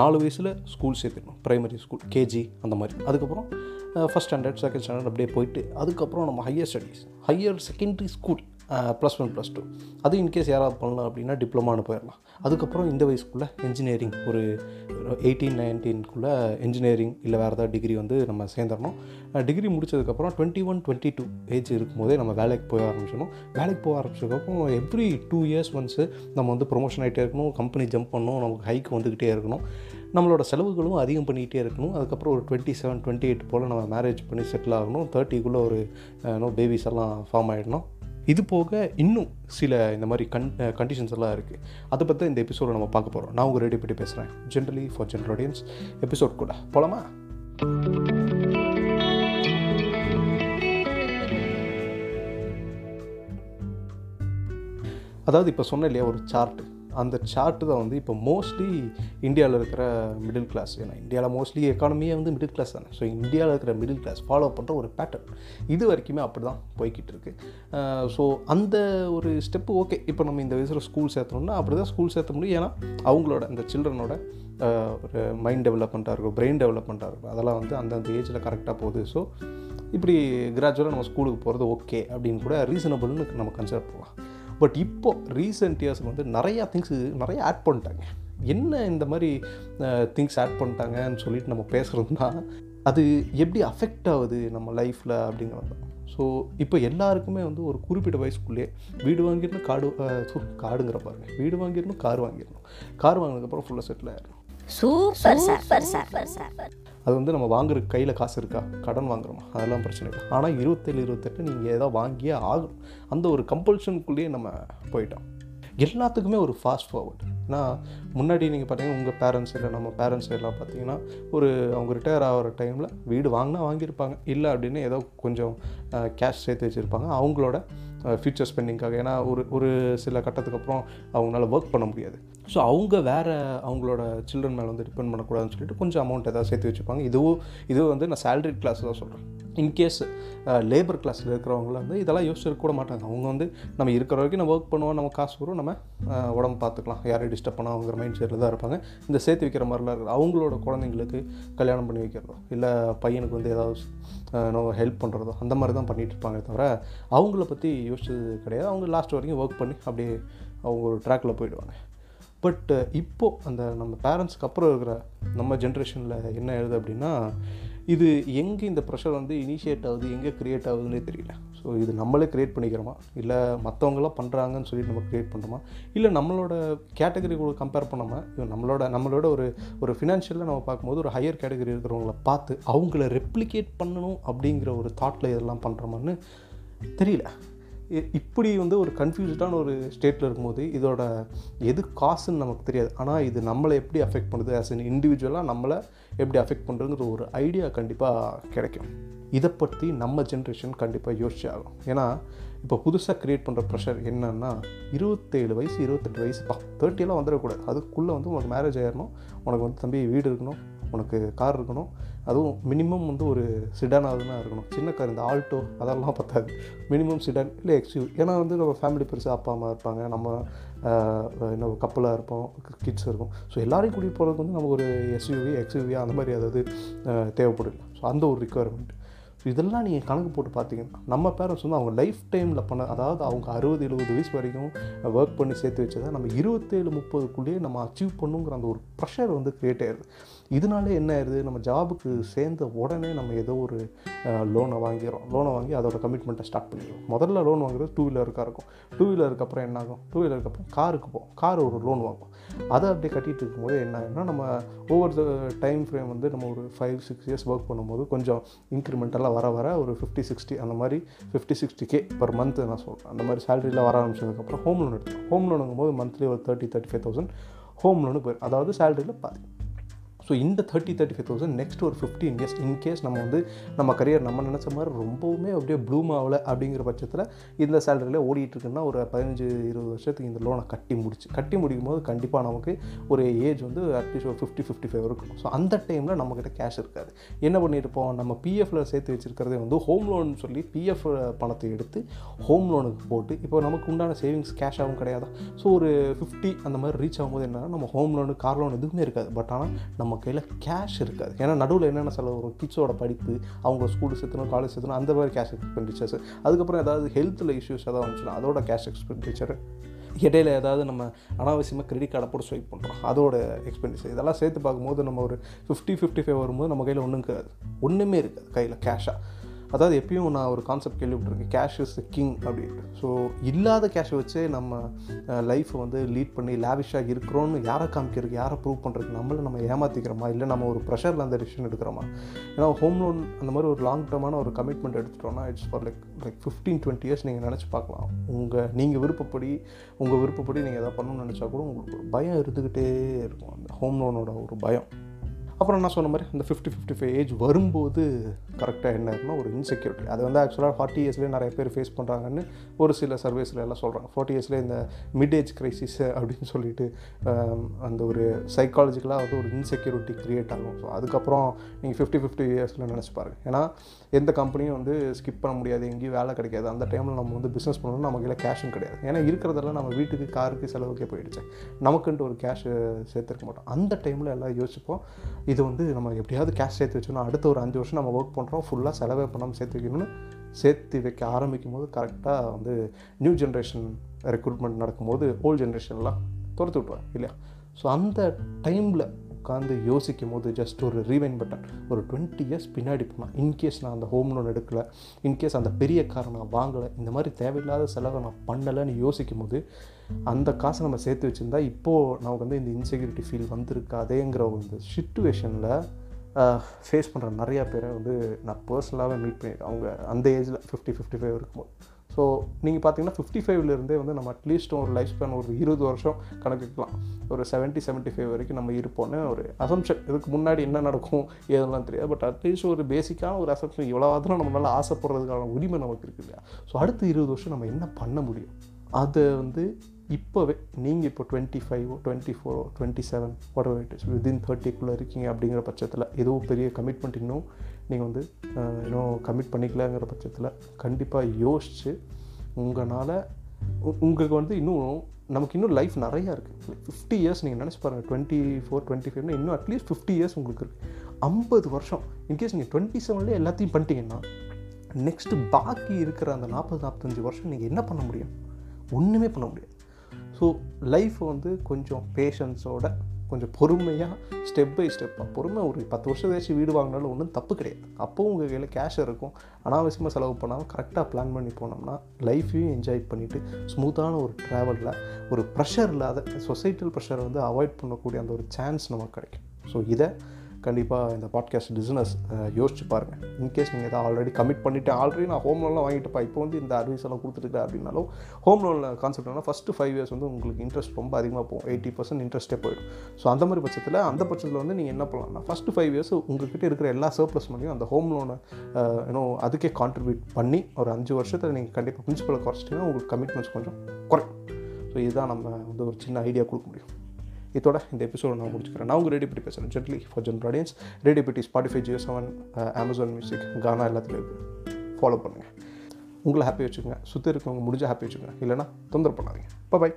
நாலு வயசில் ஸ்கூல் சேர்த்துக்கணும் ப்ரைமரி ஸ்கூல் கேஜி அந்த மாதிரி. அதுக்கப்புறம் ஃபஸ்ட் ஸ்டாண்டர்ட் செகண்ட் ஸ்டாண்டர்ட் அப்படியே போயிட்டு அதுக்கப்புறம் நம்ம higher studies higher secondary school plus one plus two அது இன்கேஸ் யாராவது பண்ணலாம் அப்படின்னா டிப்ளமானு போயிடலாம். அதுக்கப்புறம் இந்த வயசுக்குள்ளே இன்ஜினியரிங் ஒரு எயிட்டீன் நைன்டீன்குள்ளே இன்ஜினியரிங் இல்லை வேறு ஏதாவது டிகிரி வந்து நம்ம சேர்ந்துடணும் டிகிரி முடிச்சதுக்கப்புறம் twenty one twenty two age இருக்கும்போதே நம்ம வேலைக்கு போக ஆரம்பிச்சிடணும். வேலைக்கு போக ஆரம்பிச்சதுக்கப்புறம் எவ்ரி டூ இயர்ஸ் ஒன்ஸு நம்ம வந்து ப்ரொமோஷன் ஆகிட்டே இருக்கணும் கம்பெனி ஜம்ப் பண்ணணும் நமக்கு ஹைக் வந்துக்கிட்டே இருக்கணும். நம்மளோட செலவுகளும் அதிகம் பண்ணிக்கிட்டே இருக்கணும். அதுக்கப்புறம் ஒரு டுவெண்ட்டி செவன் டுவெண்ட்டி எயிட் போல் நம்ம மேரேஜ் பண்ணி செட்டில் ஆகணும். தேர்ட்டிக்குள்ளே ஒரு நோ பேபிஸ் எல்லாம் ஃபார்ம் ஆகிடணும் இது போக இன்னும் சில இந்த மாதிரி கன் கண்டிஷன்ஸ் எல்லாம் இருக்குது அதை பற்றி இந்த எபிசோடை நம்ம பார்க்க போகிறோம் நான் உங்கள் ரெடி பற்றி பேசுகிறேன் generally for general audience episode கூட. போலாமா? அதாவது இப்போ சொன்ன இல்லையா ஒரு சார்ட்டு அந்த சார்ட்டு தான் வந்து இப்போ மோஸ்ட்லி இந்தியாவில் இருக்கிற மிடில் கிளாஸ் ஏன்னா இந்தியாவில் மோஸ்ட்லி எக்கானமியே வந்து மிடில் கிளாஸ் தானே. ஸோ இந்தியாவில் இருக்கிற மிடில் கிளாஸ் ஃபாலோ பண்ணுற ஒரு பேட்டர்ன் இது வரைக்குமே அப்படி தான் போய்கிட்டு இருக்கு. ஸோ அந்த ஒரு ஸ்டெப்பு ஓகே இப்போ நம்ம இந்த வயசில் ஸ்கூல் சேர்த்தணும்னா அப்படி தான் ஸ்கூல் சேர்த்த முடியும். ஏன்னா அவங்களோட அந்த சில்ட்ரனோட ஒரு மைண்ட் டெவலப்மெண்ட்டாக இருக்கும் பிரெயின் டெவலப்மெண்ட்டாக இருக்கும் அதெல்லாம் வந்து அந்தந்த ஏஜில் கரெக்டாக போகுது. ஸோ இப்படி கிராஜுவலாக நம்ம ஸ்கூலுக்கு போகிறது ஓகே அப்படின்னு கூட ரீசனபிள்னு நம்ம கன்சிடர் பண்ணலாம். பட் இப்போது ரீசெண்ட் இயர்ஸில் வந்து நிறையா திங்ஸ் நிறைய ஆட் பண்ணிட்டாங்க. என்ன இந்த மாதிரி திங்ஸ் ஆட் பண்ணிட்டாங்கன்னு சொல்லிட்டு நம்ம பேசுகிறோம்னா அது எப்படி அஃபெக்ட் ஆகுது நம்ம லைஃப்பில் அப்படிங்கிறது தான். ஸோ இப்போ எல்லாருக்குமே வந்து ஒரு குறிப்பிட்ட வயசுக்குள்ளேயே வீடு வாங்கிடணும் காடு காடுங்கிற பாருங்க. வீடு வாங்கிடணும் கார் வாங்கிடணும். கார் வாங்கினதுக்கப்புறம் ஃபுல்லாக settle ஆகிடணும் super sir sir sir sir அது வந்து நம்ம வாங்குற கையில் காசு இருக்கா? கடன் வாங்குறோமா? அதெல்லாம் பிரச்சனை இல்லை. ஆனால் இருபத்தேழு இருபத்தெட்டு நீங்கள் ஏதாவது வாங்கியே ஆகணும். அந்த ஒரு கம்பல்ஷனுக்குள்ளேயே நம்ம போயிட்டோம். எல்லாத்துக்குமே ஒரு ஃபாஸ்ட் ஃபார்வர்டு ஏன்னா முன்னாடி நீங்கள் பார்த்தீங்கன்னா உங்கள் பேரண்ட்ஸ் இல்லை நம்ம பேரண்ட்ஸ் எல்லாம் பார்த்தீங்கன்னா ஒரு அவங்க ரிட்டையர் ஆகிற டைமில் வீடு வாங்கினா வாங்கியிருப்பாங்க. இல்லை அப்படின்னு ஏதோ கொஞ்சம் கேஷ் சேர்த்து வச்சுருப்பாங்க. அவங்களோட ஃப்யூச்சர் ஸ்பெண்டிங்காக ஏன்னா ஒரு ஒரு சில கட்டத்துக்கு அப்புறம் அவங்களால ஒர்க் பண்ண முடியாது. ஸோ அவங்க வேறு அவங்களோட சில்ட்ரன் மேலே வந்து டிபெண்ட் பண்ணக்கூடாதுன்னு சொல்லிட்டு கொஞ்சம் அமௌண்ட் ஏதாவது சேர்த்து வச்சுப்பாங்க இதுவும் இதுவும் வந்து நான் சேலரி கிளாஸ் தான் சொல்கிறேன் இன்கேஸ் லேபர் கிளாஸில் இருக்கிறவங்கள வந்து இதெல்லாம் யோசிச்சு கூட மாட்டாங்க. அவங்க வந்து நம்ம இருக்கிற வரைக்கும் நம்ம ஒர்க் பண்ணுவோம் நம்ம காசு வரும் நம்ம uh, உடம்பு பார்த்துக்கலாம். யாரையும் டிஸ்டர்ப் பண்ணாங்கிற மைண்ட் செட்டில் தான் இருப்பாங்க. இந்த சேர்த்து வைக்கிற மாதிரிலாம் இருக்குது அவங்களோட குழந்தைங்களுக்கு கல்யாணம் பண்ணி வைக்கிறதோ இல்லை பையனுக்கு வந்து ஏதாவது uh, ஹெல்ப் பண்ணுறதோ அந்த மாதிரி தான் பண்ணிகிட்டு இருப்பாங்க தவிர அவங்கள பற்றி யோசிச்சது கிடையாது. அவங்க லாஸ்ட் வரைக்கும் ஒர்க் பண்ணி அப்படியே அவங்க ஒரு ட்ராக்கில் போயிடுவாங்க. பட் uh, இப்போது அந்த நம்ம பேரண்ட்ஸ்க்கு அப்புறம் இருக்கிற நம்ம ஜென்ரேஷனில் என்ன எழுது அப்படின்னா இது எங்கே இந்த ப்ரெஷர் வந்து இனிஷியேட் ஆகுது எங்கே க்ரியேட் ஆகுதுன்னே தெரியல. ஸோ இது நம்மளே க்ரியேட் பண்ணிக்கிறோமா? இல்லை மற்றவங்களாம் பண்ணுறாங்கன்னு சொல்லிட்டு நம்ம க்ரியேட் பண்ணுறோமா இல்லை நம்மளோட கேட்டகரி கூட கம்பேர் பண்ணாமல் நம்மளோட நம்மளோட ஒரு ஒரு ஃபினான்ஷியலில் நம்ம பார்க்கும்போது ஒரு ஹையர் கேட்டகரி இருக்கிறவங்கள பார்த்து அவங்கள ரெப்ளிகேட் பண்ணணும் அப்படிங்கிற ஒரு தாட்டில் இதெல்லாம் பண்ணுறோமான்னு தெரியல. இப்படி வந்து ஒரு கன்ஃபியூஸ்டான ஒரு ஸ்டேட்டில் இருக்கும்போது இதோட எது காசுன்னு நமக்கு தெரியாது. ஆனால் இது நம்மளை எப்படி அஃபெக்ட் பண்ணுது? ஆஸ் அன் இண்டிவிஜுவலாக நம்மளை எப்படி அஃபெக்ட் பண்ணுறதுங்கிற ஒரு ஐடியா கண்டிப்பாக கிடைக்கும். இதை பற்றி நம்ம ஜென்ரேஷன் கண்டிப்பாக யோசிச்சு ஆகும் ஏன்னா இப்போ புதுசாக க்ரியேட் பண்ணுற ப்ரெஷர் என்னென்னா இருபத்தேழு வயசு இருபத்தெட்டு வயசு பா தேர்ட்டியெல்லாம் வந்துடக்கூடாது. அதுக்குள்ளே வந்து உனக்கு மேரேஜ் ஆயிடணும் உனக்கு வந்து தம்பி வீடு இருக்கணும் உனக்கு கார் இருக்கணும். அதுவும் மினிமம் வந்து ஒரு சிடானாக தான் இருக்கணும். சின்ன கார் இந்த ஆல்டோ அதெல்லாம் பற்றாது மினிமம் சிடான் இல்லை எக்ஸ்யூ ஏன்னா வந்து நம்ம ஃபேமிலி பெருசாக அப்பா அம்மா இருப்பாங்க. நம்ம இன்னும் கப்பலாக இருப்போம். கிட்ஸ் இருக்கும். ஸோ எல்லாரையும் கூட்டிகிட்டு போகிறதுக்கு வந்து நமக்கு ஒரு எஸ்யூவி எக்ஸ்யூவி அந்த மாதிரி அதாவது தேவைப்படும் ஸோ அந்த ஒரு ரிக்குவயர்மெண்ட் ஸோ இதெல்லாம் நீங்கள் கணக்கு போட்டு பார்த்தீங்கன்னா நம்ம பேரண்ட்ஸ் வந்து அவங்க லைஃப் டைமில் பண்ண அதாவது அவங்க அறுபது எழுபது வயசு வரைக்கும் ஒர்க் பண்ணி சேர்த்து வச்சதை நம்ம இருபத்தேழு முப்பதுக்குள்ளேயே நம்ம அச்சீவ் பண்ணுங்கிற அந்த ஒரு ப்ரெஷர் வந்து க்ரியேட் ஆயிடுது. இதனாலே என்ன ஆயிடுது? நம்ம ஜாபுக்கு சேர்ந்த உடனே நம்ம ஏதோ ஒரு லோனை வாங்கிடுறோம். லோனை வாங்கி அதோட கமிட்மெண்ட்டை ஸ்டார்ட் பண்ணிடுவோம் முதல்ல லோன் வாங்குறது டூ வீலருக்காக இருக்கும். டூ வீலருக்கு அப்புறம் என்ன ஆகும்? டூ வீலருக்கு அப்புறம் காருக்கு போகும் கார் ஒரு லோன் வாங்குவோம். அதை அப்படியே கட்டிகிட்டு இருக்கும்போது என்ன ஆகுதுன்னா நம்ம ஒவ்வொரு டைம் ஃப்ரேம் வந்து நம்ம ஒரு ஃபைவ் சிக்ஸ் இயர்ஸ் ஒர்க் பண்ணும்போது கொஞ்சம் இன்க்ரிமெண்டெல்லாம் வர வர ஒரு ஃபிஃப்டி சிக்ஸ்டி அந்த மாதிரி fifty sixty K per month நான் சொல்கிறேன் அந்த மாதிரி சேலரியில் வர ஆரம்பிச்சதுக்கப்புறம் ஹோம் லோன் எடுத்தோம் ஹோம் லோனுங்கும் போது மந்த்லி ஒரு thirty thirty five thousand home loan போயிடும். அதாவது சேலரியில் பாதி. ஸோ இந்த thirty thirty five thousand next ஒரு ஃபிஃப்டீன் இயர்ஸ் இன்கேஸ் நம்ம வந்து நம்ம கரியர் நம்ம நினச்ச மாதிரி ரொம்பவுமே அப்படியே ப்ளூம் ஆகலை அப்படிங்கிற பட்சத்தில் இந்த சேலரியில் ஓடிட்டுருக்குன்னா ஒரு பதினஞ்சு இருபது வருஷத்துக்கு இந்த லோனை கட்டி முடிச்சு கட்டி முடிக்கும் போது கண்டிப்பாக நமக்கு ஒரு ஏஜ் வந்து அட்லீஸ்ட் ஒரு ஃபிஃப்டி ஃபிஃப்டி ஃபைவ் இருக்கும். ஸோ அந்த டைமில் நம்மக்கிட்ட கேஷ் இருக்காது. என்ன பண்ணியிருப்போம்? நம்ம பிஎஃப்ல சேர்த்து வச்சுருக்கிறதே வந்து ஹோம் லோன் சொல்லி பிஎஃப் பணத்தை எடுத்து ஹோம் லோனுக்கு போட்டு இப்போ நமக்கு உண்டான சேவிங்ஸ் கேஷாகவும் கிடையாதா? ஸோ ஒரு ஃபிஃப்டி அந்த மாதிரி ரீச் ஆகும்போது என்னன்னா நம்ம ஹோம் லோனு கார் லோன் எதுவுமே இருக்காது. பட் ஆனால் நம்ம கையில் கேஷ் இருக்காது. ஏன்னா நடுவில் என்னென்ன செலவு வரும்? கிட்ஸோட படிப்பு அவங்க ஸ்கூல் சேர்த்தணும் காலேஜ் சேர்த்தணும் அந்த மாதிரி கேஷ் எக்ஸ்பெண்டிச்சர்ஸ் அதுக்கப்புறம் ஏதாவது ஹெல்த்தில் இஷ்யூஸ் ஏதாவது வந்துச்சுன்னா அதோட கேஷ் எக்ஸ்பெண்டிச்சர் இடையில ஏதாவது நம்ம அனாவசியமாக கிரெடிட் கார்டை போட்டு ஸ்வைப் பண்ணுறோம் அதோட எக்ஸ்பெண்டிச்சர் இதெல்லாம் சேர்த்து பார்க்கும்போது நம்ம ஒரு ஃபிஃப்டி ஃபிஃப்டி ஃபைவ் வரும்போது நம்ம கையில் ஒன்றும் இருக்காது. ஒன்றுமே இருக்காது கையில் கேஷாக அதாவது எப்பயும் நான் ஒரு கான்செப்ட் கேள்விப்பட்டிருக்கேன் கேஷ் இஸ் கிங் அப்படின்ட்டு. ஸோ இல்லாத கேஷை வச்சு நம்ம லைஃப்பை வந்து லீட் பண்ணி லேவிஷாக இருக்கிறோன்னு யாரை காமிக்கிறதுக்கு யாரை ப்ரூவ் பண்ணுறதுக்கு நம்மளை நம்ம ஏமாற்றிக்கிறோமா இல்லை நம்ம ஒரு ப்ரெஷரில் அந்த டிசிஷன் எடுக்கிறோமா? ஏன்னா ஹோம் லோன் அந்த மாதிரி ஒரு லாங் டேர்மான ஒரு கமிட்மெண்ட் எடுத்துட்டோம்னா it's for like like fifteen twenty years நீங்கள் நினச்சி பார்க்கலாம். உங்கள் நீங்கள் விருப்பப்படி உங்கள் விருப்பப்படி நீங்கள் எதாவது பண்ணணும்னு நினச்சா கூட உங்களுக்கு ஒரு பயம் இருந்துக்கிட்டே இருக்கும். அந்த ஹோம் லோனோட ஒரு பயம். அப்புறம் நான் சொன்ன மாதிரி அந்த ஃபிஃப்டி ஃபிஃப்டி ஃபைவ் ஏஜ் வரும்போது கரெக்டாக என்ன இருக்குன்னா ஒரு இன்செக்யூரிட்டி அது வந்து ஆக்சுவலாக ஃபார்ட்டி இயர்ஸ்லேயே நிறைய பேர் ஃபேஸ் பண்ணுறாங்கன்னு ஒரு சில சர்வேஸில் எல்லாம் சொல்கிறாங்க ஃபார்ட்டி இயர்ஸ்லேயே இந்த மிட் ஏஜ் கிரைசிஸ் அப்படின்னு சொல்லிட்டு அந்த ஒரு சைக்காலஜிக்கலாக வந்து ஒரு இன்செக்யூரிட்டி க்ரியேட் ஆகும். ஸோ அதுக்கப்புறம் நீங்கள் ஃபிஃப்டி ஃபிஃப்டி இயர்ஸில் நினச்சி பாருங்க. ஏன்னா எந்த கம்பெனியும் வந்து ஸ்கிப் பண்ண முடியாது எங்கேயும் வேலை கிடைக்காது. அந்த டைமில் நம்ம வந்து பிஸ்னஸ் பண்ணணும்னா நமக்கு இல்லை கேஷும் கிடையாது. ஏன்னா இருக்கிறதெல்லாம் நம்ம வீட்டுக்கு காருக்கு செலவுக்கே போயிடுச்சு. நமக்குன்ட்டு ஒரு கேஷ் சேர்த்துருக்க மாட்டோம். அந்த டைமில் எல்லாம் யோசிப்போம். இது வந்து நம்ம எப்படியாவது கேஷ் சேர்த்து வச்சுக்கணும். அடுத்த ஒரு அஞ்சு வருஷம் நம்ம ஒர்க் பண்ணுறோம் ஃபுல்லாக செலவே பண்ணாமல் சேர்த்து வைக்கணும்னு சேர்த்து வைக்க ஆரம்பிக்கும் போது கரெக்டாக வந்து நியூ ஜென்ரேஷன் ரெக்ரூட்மெண்ட் நடக்கும்போது ஓல்டு ஜென்ரேஷன்லாம் துரத்து விட்ருவாங்க இல்லையா? ஸோ அந்த டைமில் உட்காந்து யோசிக்கும் போது ஜஸ்ட் ஒரு ரீவைன் பட்டன் ஒரு டுவெண்ட்டி இயர்ஸ் பின்னாடி போனால் இன்கேஸ் நான் அந்த ஹோம் லோன் எடுக்கலை இன்கேஸ் அந்த பெரிய காரை நான் வாங்கலை இந்த மாதிரி தேவையில்லாத செலவை நான் பண்ணலைன்னு யோசிக்கும் போது அந்த காசை நம்ம சேர்த்து வச்சுருந்தா இப்போது நமக்கு வந்து இந்த இன்செக்யூரிட்டி ஃபீல் வந்திருக்காதேங்கிற ஒரு சுச்சுவேஷனில் ஃபேஸ் பண்ணுற நிறையா பேரை வந்து நான் பர்சனலாகவே மீட் பண்ணியிருக்கேன் அவங்க அந்த ஏஜில் ஃபிஃப்டி ஃபிஃப்டி ஃபைவ் இருக்கும்போது. ஸோ நீங்கள் பார்த்தீங்கன்னா ஃபிஃப்டி ஃபைவ்லேருந்தே வந்து நம்ம அட்லீஸ்ட் ஒரு லைஃப் ஸ்பேன் ஒரு இருபது வருஷம் கணக்குக்கலாம். ஒரு செவன்ட்டி செவன்ட்டி ஃபைவ் வரைக்கும் நம்ம இருப்போம்னு ஒரு அசம்ஷன் இதுக்கு முன்னாடி என்ன நடக்கும் ஏதெல்லாம் தெரியாது. பட் அட்லீஸ்ட் ஒரு பேசிக்கான ஒரு அசம்ஷன் இவ்வளோ அதெல்லாம் நம்மளால் ஆசைப்படுறதுக்கான உரிமை நமக்கு இருக்குது இல்லையா? ஸோ அடுத்த இருபது வருஷம் நம்ம என்ன பண்ண முடியும்? அதை வந்து இப்போவே நீங்கள் இப்போ டுவெண்ட்டி ஃபைவோ twenty four o twenty seven what it is within தேர்ட்டிக்குள்ளே இருக்கீங்க அப்படிங்கிற பட்சத்தில் எதுவும் பெரிய கமிட்மெண்ட் இன்னும் நீங்கள் வந்து இன்னும் கமிட் பண்ணிக்கலங்கிற பட்சத்தில் கண்டிப்பாக யோசித்து உங்களால் உங்களுக்கு வந்து இன்னும் நமக்கு இன்னும் லைஃப் நிறையா இருக்குது ஃபிஃப்டி இயர்ஸ் நீங்கள் நினச்சி பாருங்கள் டுவெண்ட்டி ஃபோர் டுவெண்ட்டி ஃபைவ்னா இன்னும் அட்லீஸ்ட் ஃபிஃப்டி இயர்ஸ் உங்களுக்கு இருக்குது ஐம்பது வருஷம் இன்கேஸ் நீங்கள் டுவெண்ட்டி செவன்லேயே எல்லாத்தையும் பண்ணிட்டீங்கன்னா நெக்ஸ்ட்டு பாக்கி இருக்கிற அந்த நாற்பது நாற்பத்தஞ்சு வருஷம் நீங்கள் என்ன பண்ண முடியும்? ஒன்றுமே பண்ண முடியாது. ஸோ லைஃப்பை வந்து கொஞ்சம் பேஷன்ஸோட கொஞ்சம் பொறுமையாக ஸ்டெப் பை ஸ்டெப்பாக பொறுமை ஒரு பத்து வருஷம் கழிச்சு வீடு வாங்கினாலும் ஒன்றும் தப்பு கிடையாது. அப்போவும் உங்கள் கையில் கேஷ் இருக்கும். அனாவசியமாக செலவு பண்ணாமல் கரெக்டாக பிளான் பண்ணி போனோம்னா லைஃப்பையும் என்ஜாய் பண்ணிவிட்டு ஸ்மூத்தான ஒரு ட்ராவலில் ஒரு ப்ரெஷர் இல்லாத சொசைட்டல் ப்ரெஷரை வந்து அவாய்ட் பண்ணக்கூடிய அந்த ஒரு சான்ஸ் நமக்கு கிடைக்கும். ஸோ இதை கண்டிப்பாக இந்த பாட்காஸ்ட் பிஸ்னஸ் யோசிச்சு பாருங்கள் இன்கேஸ் நீங்கள் எதாவது ஆல்ரெடி கமிட் பண்ணிவிட்டு ஆல்ரெடி நான் ஹோம் லோன்லாம் வாங்கிட்டுப்பா இப்போ வந்து இந்த அட்வைஸ் எல்லாம் கொடுத்துருக்கேன் அப்படின்னாலும் ஹோம் லோனில் கான்செப்ட் ஃபஸ்ட்டு ஃபைவ் இயர்ஸ் வந்து உங்களுக்கு இன்ட்ரெஸ்ட் ரொம்ப அதிகமாக போகும். எயிட்டி பர்சன்ட் இன்ட்ரெஸ்ட்டே போயிடும். ஸோ அந்த மாதிரி பட்சத்தில் அந்த பட்சத்தில் வந்து நீங்கள் என்ன பண்ணலாம்னா ஃபஸ்ட்டு ஃபைவ் இயர்ஸ் உங்ககிட்ட இருக்கிற எல்லா சர்ப்ளஸ் மணியும் அந்த ஹோம் லோனை இன்னும் அதுக்கே கான்ட்ரிபியூட் பண்ணி ஒரு அஞ்சு வருஷத்தில் நீங்கள் கண்டிப்பாக பிரின்சிபலை குறைச்சிட்டிங்கன்னா உங்களுக்கு கமிட்மெண்ட்ஸ் கொஞ்சம் குறையும். ஸோ இதுதான் நம்ம வந்து ஒரு சின்ன ஐடியா கொடுக்க முடியும். இதோட இந்த எபிசோட நான் முடிச்சுக்கிறேன். நான் உங்கள் ரேடியோ பேசுகிறேன் generally for general audience radio பெட்டி Spotify Jio Saavn Amazon music Gaana எல்லாத்துலேயும் ஃபாலோ பண்ணுங்கள் உங்களை ஹாப்பி வச்சுக்கோங்க. சுற்றி இருக்கவங்க முடிஞ்சால் ஹாப்பி வச்சுக்கோங்க. இல்லைன்னா தொந்தரவு பண்ணாதீங்க. பாய்